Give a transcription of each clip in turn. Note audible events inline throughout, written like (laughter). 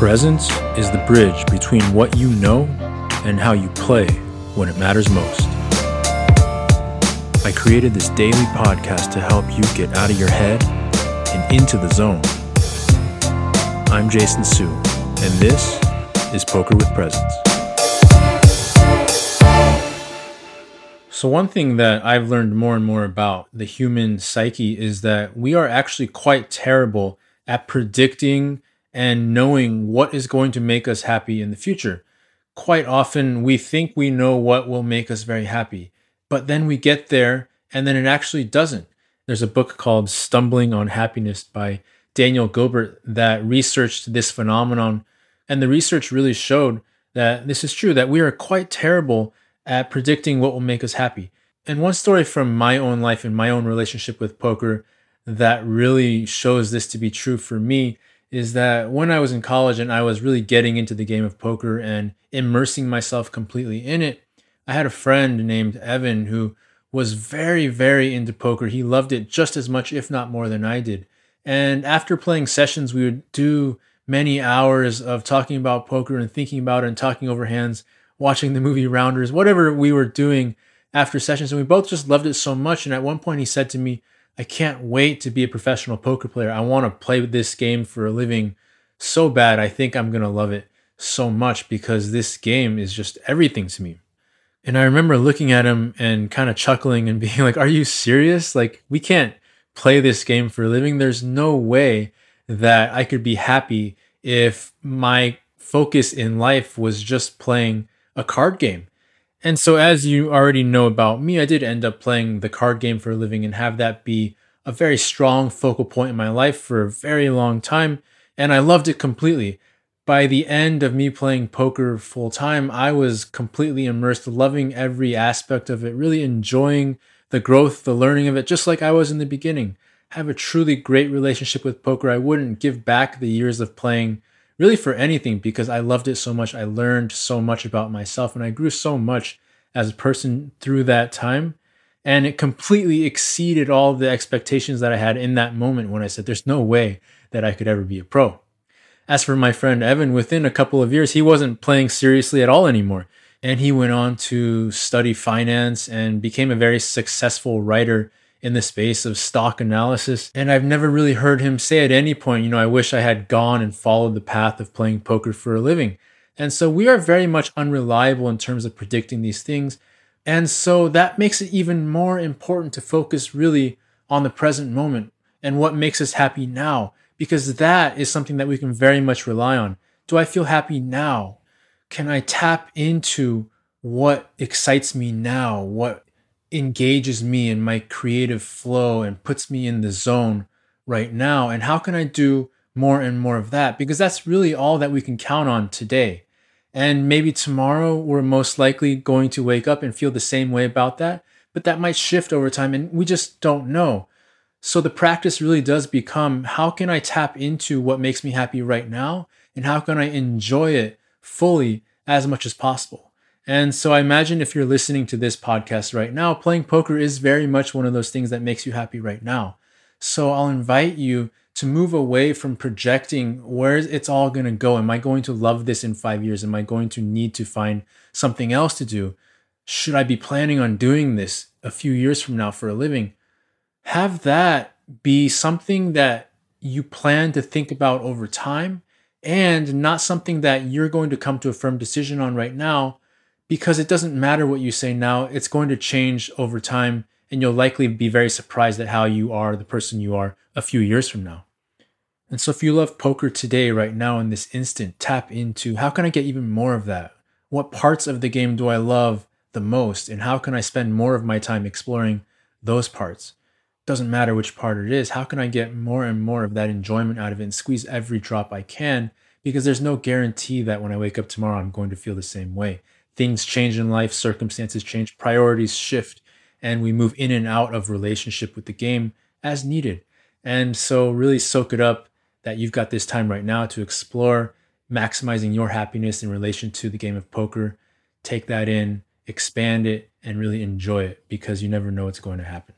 Presence is the bridge between what you know and how you play when it matters most. I created this daily podcast to help you get out of your head and into the zone. I'm Jason Su, and this is Poker with Presence. So, one thing that I've learned more and more about the human psyche is that we are actually quite terrible at predicting and knowing what is going to make us happy in the future. Quite often, we think we know what will make us very happy, but then we get there and then it actually doesn't. There's a book called Stumbling on Happiness by Daniel Gilbert that researched this phenomenon. And the research really showed that this is true, that we are quite terrible at predicting what will make us happy. And one story from my own life and my own relationship with poker that really shows this to be true for me is that when I was in college and I was really getting into the game of poker and immersing myself completely in it, I had a friend named Evan who was very, very into poker. He loved it just as much, if not more, than I did. And after playing sessions, we would do many hours of talking about poker and thinking about it and talking over hands, watching the movie Rounders, whatever we were doing after sessions. And we both just loved it so much. And at one point, he said to me, I can't wait to be a professional poker player. I want to play this game for a living so bad. I think I'm going to love it so much because this game is just everything to me. And I remember looking at him and kind of chuckling and (laughs) being like, Are you serious? Like, we can't play this game for a living. There's no way that I could be happy if my focus in life was just playing a card game. And so, as you already know about me, I did end up playing the card game for a living and have that be a very strong focal point in my life for a very long time. And I loved it completely. By the end of me playing poker full time, I was completely immersed, loving every aspect of it, really enjoying the growth, the learning of it, just like I was in the beginning. Have a truly great relationship with poker. I wouldn't give back the years of playing really for anything because I loved it so much. I learned so much about myself and I grew so much as a person through that time. And it completely exceeded all the expectations that I had in that moment when I said, there's no way that I could ever be a pro. As for my friend Evan, within a couple of years, he wasn't playing seriously at all anymore. And he went on to study finance and became a very successful writer in the space of stock analysis. And I've never really heard him say at any point, you know, I wish I had gone and followed the path of playing poker for a living. And so we are very much unreliable in terms of predicting these things. And so that makes it even more important to focus really on the present moment and what makes us happy now, because that is something that we can very much rely on. Do I feel happy now? Can I tap into what excites me now? What engages me in my creative flow and puts me in the zone right now? And how can I do more and more of that? Because that's really all that we can count on today. And maybe tomorrow we're most likely going to wake up and feel the same way about that, but that might shift over time and we just don't know. So the practice really does become how can I tap into what makes me happy right now and how can I enjoy it fully as much as possible? And so I imagine if you're listening to this podcast right now, playing poker is very much one of those things that makes you happy right now. So I'll invite you to move away from projecting where it's all going to go. Am I going to love this in five years? Am I going to need to find something else to do? Should I be planning on doing this a few years from now for a living? Have that be something that you plan to think about over time and not something that you're going to come to a firm decision on right now because it doesn't matter what you say now, it's going to change over time, and you'll likely be very surprised at how you are the person you are a few years from now. And so, if you love poker today, right now, in this instant, tap into how can I get even more of that? What parts of the game do I love the most? And how can I spend more of my time exploring those parts? Doesn't matter which part it is. How can I get more and more of that enjoyment out of it and squeeze every drop I can? Because there's no guarantee that when I wake up tomorrow, I'm going to feel the same way things change in life, circumstances change, priorities shift, and we move in and out of relationship with the game as needed. And so, really soak it up that you've got this time right now to explore maximizing your happiness in relation to the game of poker. Take that in, expand it, and really enjoy it because you never know what's going to happen.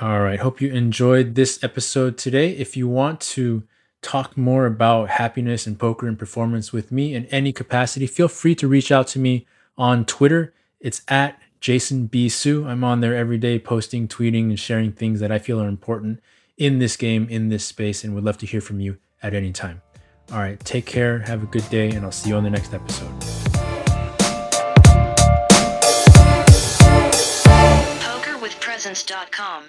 All right. Hope you enjoyed this episode today. If you want to talk more about happiness and poker and performance with me in any capacity, feel free to reach out to me on Twitter. It's at Jason B. Su. I'm on there every day posting, tweeting, and sharing things that I feel are important in this game, in this space, and would love to hear from you at any time. All right, take care, have a good day, and I'll see you on the next episode. PokerWithPresence.com